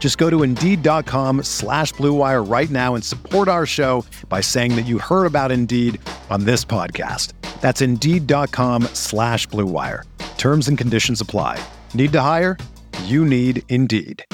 Just go to Indeed.com slash BlueWire right now and support our show by saying that you heard about Indeed on this podcast. That's Indeed.com slash BlueWire. Terms and conditions apply. Need to hire? You need Indeed.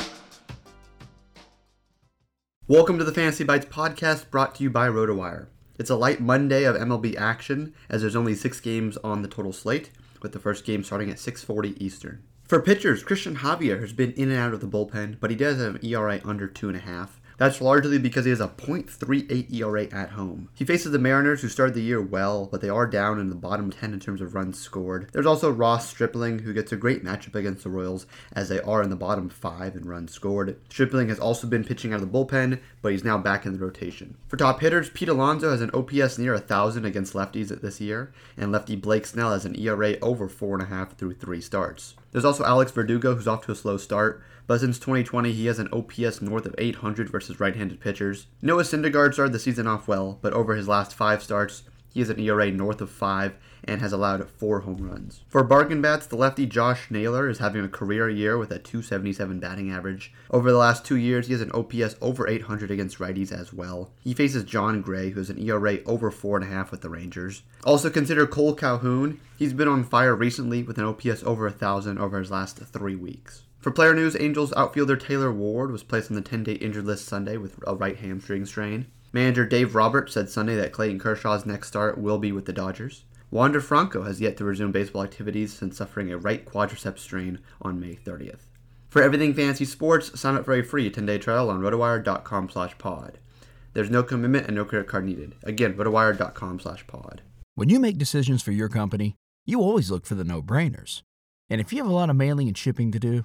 Welcome to the Fantasy Bites podcast brought to you by RotoWire. It's a light Monday of MLB action as there's only six games on the total slate, with the first game starting at 6:40 Eastern. For pitchers, Cristian Javier has been in and out of the bullpen, but he does have an ERA under two and a half. That's largely because he has a .38 ERA at home. He faces the Mariners, who started the year well, but they are down in the bottom 10 in terms of runs scored. There's also Ross Stripling, who gets a great matchup against the Royals, as they are in the bottom 5 in runs scored. Stripling has also been pitching out of the bullpen, but he's now back in the rotation. For top hitters, Pete Alonso has an OPS near 1,000 against lefties this year, and lefty Blake Snell has an ERA over 4.5 through 3 starts. There's also Alex Verdugo, who's off to a slow start, but since 2020, he has an OPS north of 800 versus right handed pitchers. Noah Syndergaard started the season off well, but over his last five starts, he has an ERA north of 5 and has allowed 4 home runs. For bargain bats, the lefty Josh Naylor is having a career year with a 277 batting average. Over the last two years, he has an OPS over 800 against righties as well. He faces Jon Gray, who has an ERA over 4.5 with the Rangers. Also consider Cole Calhoun. He's been on fire recently with an OPS over 1,000 over his last three weeks. For player news, Angels outfielder Taylor Ward was placed on the 10 day injured list Sunday with a right hamstring strain. Manager Dave Roberts said Sunday that Clayton Kershaw's next start will be with the Dodgers. Wander Franco has yet to resume baseball activities since suffering a right quadriceps strain on May 30th. For everything fantasy sports, sign up for a free 10-day trial on rotowire.com slash pod. There's no commitment and no credit card needed. Again, rotowire.com slash pod. When you make decisions for your company, you always look for the no-brainers. And if you have a lot of mailing and shipping to do,